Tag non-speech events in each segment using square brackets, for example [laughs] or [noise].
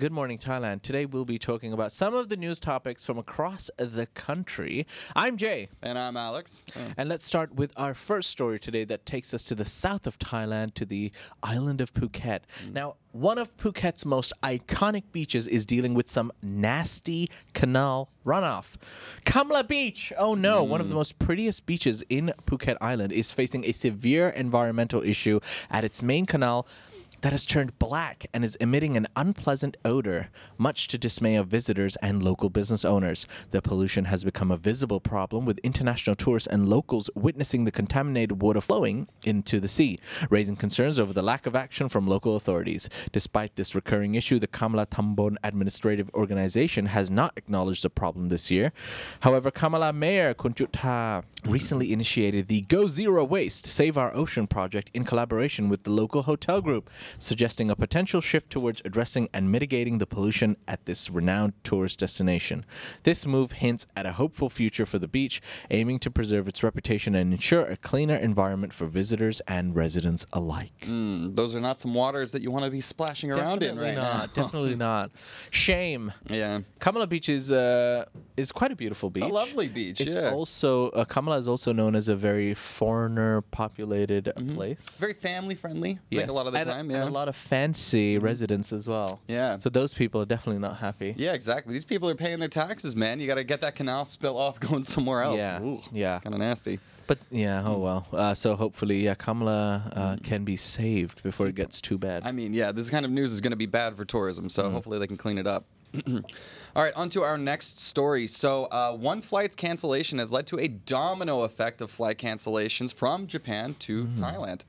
Good morning, Thailand. Today we'll be talking about some of the news topics from across the country. I'm Jay. And I'm Alex. Oh. And let's start with our first story today that takes us to the south of Thailand, to the island of Phuket. Mm. Now, one of Phuket's most iconic beaches is dealing with some nasty canal runoff. Kamala Beach! Oh no, mm. one of the most prettiest beaches in Phuket Island is facing a severe environmental issue at its main canal that has turned black and is emitting an unpleasant odor, much to dismay of visitors and local business owners. The pollution has become a visible problem with international tourists and locals witnessing the contaminated water flowing into the sea, raising concerns over the lack of action from local authorities. Despite this recurring issue, the Kamala Tambon Administrative Organization has not acknowledged the problem this year. However, Kamala Mayor Kunchutta recently initiated the Go Zero Waste Save Our Ocean project in collaboration with the local hotel group suggesting a potential shift towards addressing and mitigating the pollution at this renowned tourist destination. This move hints at a hopeful future for the beach, aiming to preserve its reputation and ensure a cleaner environment for visitors and residents alike. Mm, those are not some waters that you want to be splashing around in Definitely right not. now. Definitely [laughs] not. Shame. yeah. Kamala Beach is uh, is quite a beautiful beach. It's a lovely beach. It's yeah. also uh, Kamala is also known as a very foreigner populated place. Very family friendly. I think a lot of the and, time. Yeah. Mm-hmm. a lot of fancy residents as well. Yeah. So those people are definitely not happy. yeah, exactly. These people are paying their taxes, man. You got to get that canal spill off [laughs] going somewhere else. Yeah, Ooh, yeah. It's kind of nasty. But yeah, Mm. oh well. Uh, so hopefully, yeah, Kamala uh, can be saved before it gets too bad. I mean, yeah, this kind of news is going to be bad for tourism, so hopefully they can clean it up. [clears throat] All right, on to our next story. So, uh, one flight's cancellation has led to a domino effect of flight cancellations from Japan to Thailand.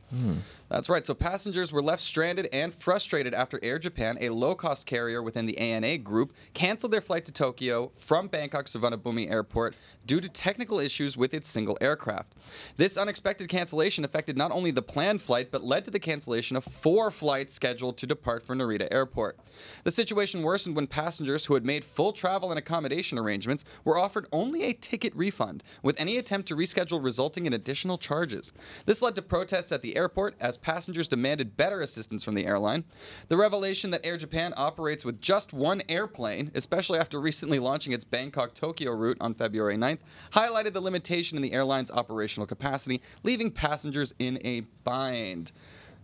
That's right. So, passengers were left stranded and frustrated after Air Japan, a low cost carrier within the ANA group, canceled their flight to Tokyo from Bangkok Suvarnabhumi Airport due to technical issues with its single aircraft. This unexpected cancellation affected not only the planned flight, but led to the cancellation of four flights scheduled to depart for Narita Airport. The situation worsened when passengers who had made full travel and accommodation arrangements were offered only a ticket refund, with any attempt to reschedule resulting in additional charges. This led to protests at the airport as passengers demanded better assistance from the airline. The revelation that Air Japan operates with just one airplane, especially after recently launching its Bangkok Tokyo route on February 9th, highlighted the limitation in the airline's operational capacity, leaving passengers in a bind.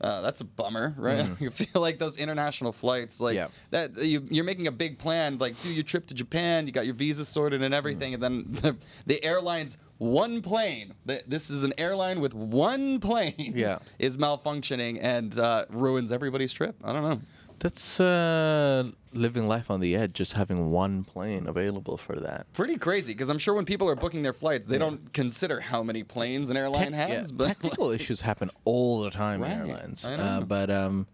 Uh, that's a bummer, right? [laughs] you feel like those international flights, like Yeah. that you, you're making a big plan, like do your trip to Japan, you got your visa sorted and everything, and then the, the airline's one plane. th- This is an airline with one plane. Yeah. [laughs] is malfunctioning and uh, ruins everybody's trip. I don't know. That's uh, living life on the edge, just having one plane available for that. Pretty crazy because I'm sure when people are booking their flights, they don't consider how many planes an airline yeah, has. but technical [laughs] issues happen all the time in airlines. I Uh, but um,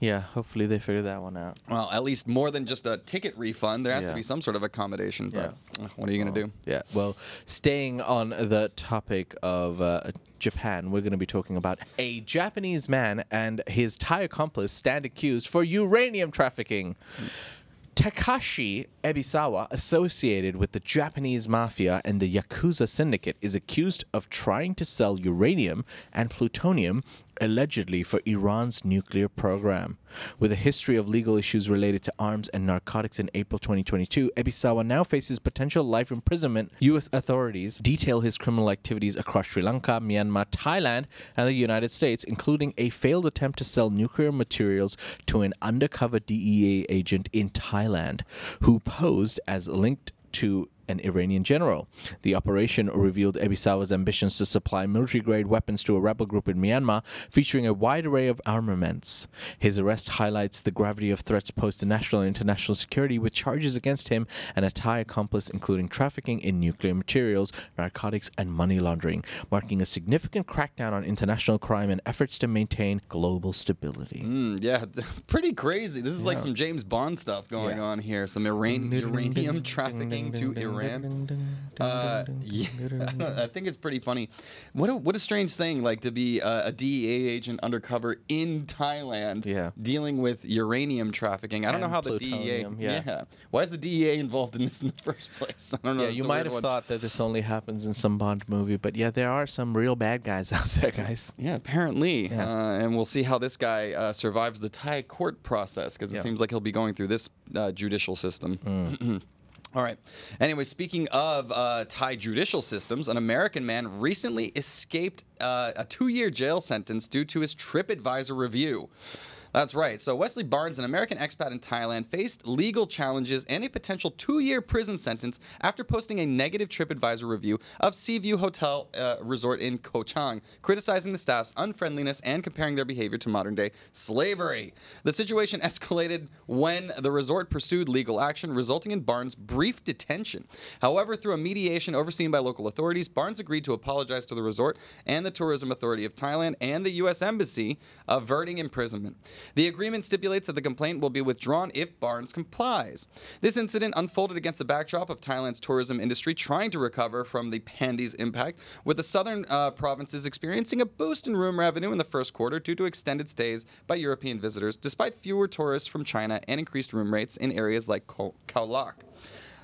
yeah, hopefully they figure that one out. well, at least more than just a ticket refund, there has Yeah. to be some sort of accommodation. But Yeah. uh, what are you gonna do? Yeah. Well, staying on the topic of uh, Japan, we're going to be talking about a Japanese man and his Thai accomplice stand accused for uranium trafficking. Takashi Ebisawa, associated with the Japanese mafia and the Yakuza syndicate, is accused of trying to sell uranium and plutonium allegedly for Iran's nuclear program. With a history of legal issues related to arms and narcotics in April 2022, Ebisawa now faces potential life imprisonment. U.S. authorities detail his criminal activities across Sri Lanka, Myanmar, Thailand, and the United States, including a failed attempt to sell nuclear materials to an undercover DEA agent in Thailand who posed as linked to an Iranian general. The operation revealed Ebisawa's ambitions to supply military grade weapons to a rebel group in Myanmar, featuring a wide array of armaments. His arrest highlights the gravity of threats posed to national and international security, with charges against him and a Thai accomplice, including trafficking in nuclear materials, narcotics, and money laundering, marking a significant crackdown on international crime and efforts to maintain global stability. Mm, yeah, [laughs] pretty crazy. This is like some James Bond stuff going Yeah. on here. Some Iran- uranium trafficking to Iran. Uh, yeah, I think it's pretty funny. What a, what a strange thing, like to be a, a DEA agent undercover in Thailand, Yeah. dealing with uranium trafficking. I don't know And how the DEA. plutonium, yeah. Why is the DEA involved in this in the [laughs] first place? I don't know. Yeah, it's you might have one. thought that this only happens in some Bond movie, but yeah, there are some real bad guys [laughs] out there, guys. Yeah, apparently. Yeah. Uh, and we'll see how this guy uh, survives the Thai court process because it Yeah. seems like he'll be going through this uh, judicial system. Mm. [clears throat] All right. Anyway, speaking of uh, Thai judicial systems, an American man recently escaped uh, a two year jail sentence due to his TripAdvisor review. That's right. So, Wesley Barnes, an American expat in Thailand, faced legal challenges and a potential two year prison sentence after posting a negative TripAdvisor review of Seaview Hotel uh, Resort in Koh Chang, criticizing the staff's unfriendliness and comparing their behavior to modern day slavery. The situation [laughs] escalated when the resort pursued legal action, resulting in Barnes' brief detention. However, through a mediation overseen by local authorities, Barnes agreed to apologize to the resort and the Tourism Authority of Thailand and the U.S. Embassy, averting imprisonment. The agreement stipulates that the complaint will be withdrawn if Barnes complies. This incident unfolded against the backdrop of Thailand's tourism industry trying to recover from the Pandy's impact, with the southern uh, provinces experiencing a boost in room revenue in the first quarter due to extended stays by European visitors, despite fewer tourists from China and increased room rates in areas like Khao Lak.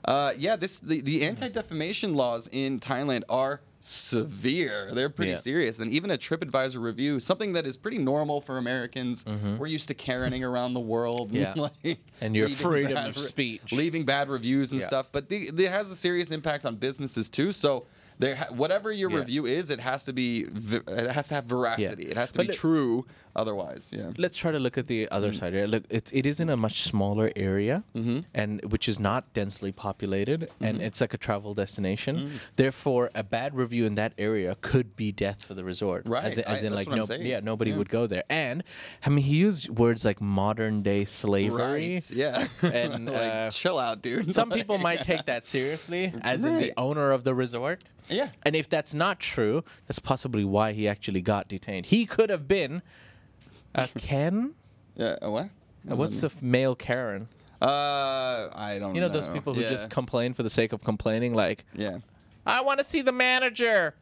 Uh, yeah, this the, the anti-defamation laws in Thailand are severe. They're pretty Yeah. serious, and even a TripAdvisor review, something that is pretty normal for Americans. We're used to caroning around the world, Yeah. [laughs] like, And your freedom of speech. leaving bad reviews and Yeah. stuff. But the, it has a serious impact on businesses too. So. There, whatever your Yeah. review is, it has to be, it has to have veracity. It has to But be it- true. Otherwise, yeah. Let's try to look at the other Mm. side here. Look, it, it is in a much smaller area, Mm-hmm. and which is not densely populated, and it's like a travel destination. Mm. Therefore, a bad review in that area could be death for the resort. Right, As, in- as in, like, no, yeah, nobody Yeah. would go there. And I mean, he used words like modern day slavery. Right. Yeah. And, [laughs] like, uh, chill out, dude. [laughs] Some people might take that seriously, [laughs] as in the owner of the resort. Yeah. And if that's not true, that's possibly why he actually got detained. He could have been a Ken. [laughs] Yeah. a What? Uh, What's the f- male Karen? Uh, I don't. You know those people who Yeah. just complain for the sake of complaining, like, Yeah. I want to see the manager.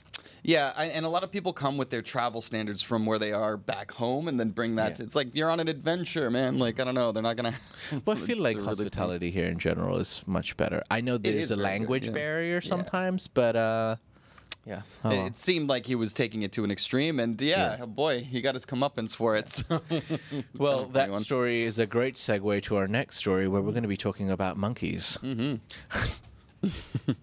Yeah, I, and a lot of people come with their travel standards from where they are back home, and then bring that. Yeah. To, it's like you're on an adventure, man. Like I don't know, they're not gonna. [laughs] But I feel it's like really hospitality here in general is much better. I know there's is a very good, language yeah. barrier sometimes, but uh, yeah. Oh, It, well. it seemed like he was taking it to an extreme, and yeah, Yeah. Oh boy, he got his comeuppance for it. so- [laughs] Well, Kind of that one. story is a great segue to our next story where we're going to be talking about monkeys. Mm-hmm. [laughs]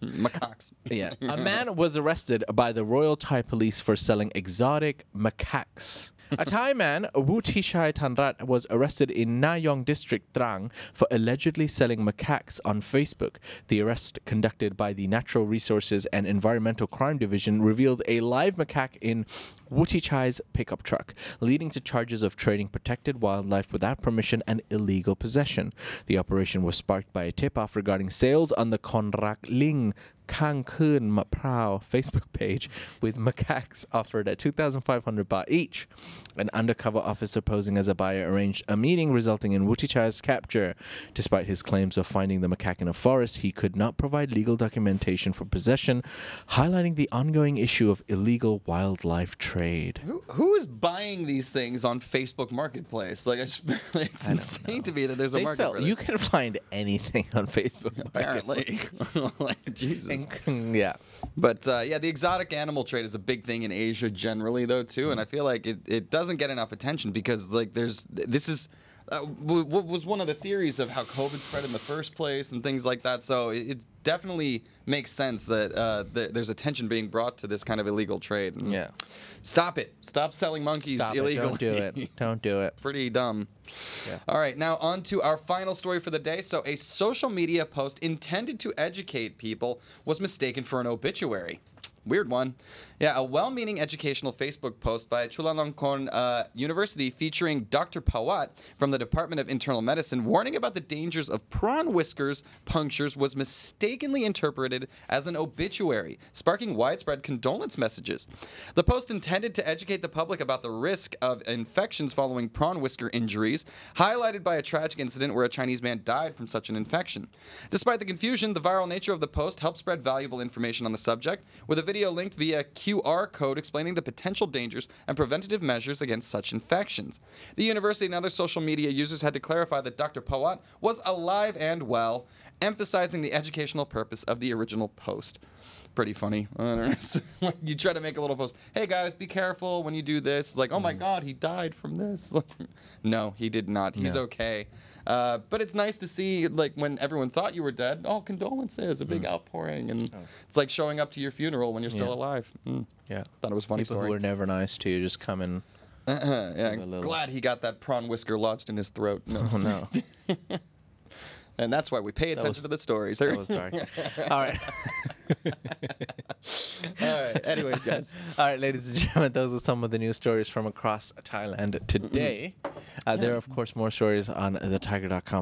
macaques. Yeah. A [laughs] man was arrested by the Royal Thai Police for selling exotic macaques. A Thai man, Wutichai Tanrat, was arrested in Nayong district, Trang, for allegedly selling macaques on Facebook. The arrest, conducted by the Natural Resources and Environmental Crime Division, revealed a live macaque in Wutichai's pickup truck, leading to charges of trading protected wildlife without permission and illegal possession. The operation was sparked by a tip off regarding sales on the Konrak Ling Kang Kun Maprao Facebook page with macaques offered at 2,500 baht each. An undercover officer posing as a buyer arranged a meeting resulting in Wutichai's capture. Despite his claims of finding the macaque in a forest, he could not provide legal documentation for possession, highlighting the ongoing issue of illegal wildlife trade. Who, who is buying these things on Facebook Marketplace? Like, just, [laughs] it's insane to me that there's a They market sell, you can find anything on Facebook. apparently. [laughs] like, Jesus. And- [laughs] yeah. But uh, yeah, the exotic animal trade is a big thing in Asia generally, though, too. And I feel like it, it doesn't get enough attention because like there's this is. Uh, w- what was one of the theories of how COVID spread in the first place and things like that. So it, it definitely makes sense that uh, th- there's attention being brought to this kind of illegal trade. And Yeah. Stop it. Stop selling monkeys Stop it. illegally. [laughs] Don't do it. Don't do it. Pretty dumb. Yeah. All right, now on to our final story for the day. So, a social media post intended to educate people was mistaken for an obituary. Weird one. Yeah, a well meaning educational Facebook post by Chulalongkorn uh, University featuring Dr. Pawat from the Department of Internal Medicine warning about the dangers of prawn whiskers punctures was mistakenly interpreted as an obituary, sparking widespread condolence messages. The post intended to educate the public about the risk of infections following prawn whisker injuries, highlighted by a tragic incident where a Chinese man died from such an infection. Despite the confusion, the viral nature of the post helped spread valuable information on the subject, with a video linked via QR code explaining the potential dangers and preventative measures against such infections. The university and other social media users had to clarify that Dr. Pawat was alive and well, emphasizing the educational purpose of the original post. Pretty funny. [laughs] You try to make a little post. Hey guys, be careful when you do this. It's like, oh my God, he died from this. [laughs] no, he did not. He's No. okay. Uh, but it's nice to see, like, when everyone thought you were dead. Oh, condolences, a big outpouring, and it's like showing up to your funeral when you're still Yeah. alive. Mm. Yeah. Thought it was a funny People story. who were never nice to you just come and. [laughs] yeah, little- glad he got that prawn whisker lodged in his throat. No, Oh no. and that's why we pay attention was- to the stories. That was dark. All right. [laughs] All right. Anyways, guys. All right, ladies and gentlemen, those are some of the news stories from across Thailand today. Uh, there are, of course, more stories on thethaiger.com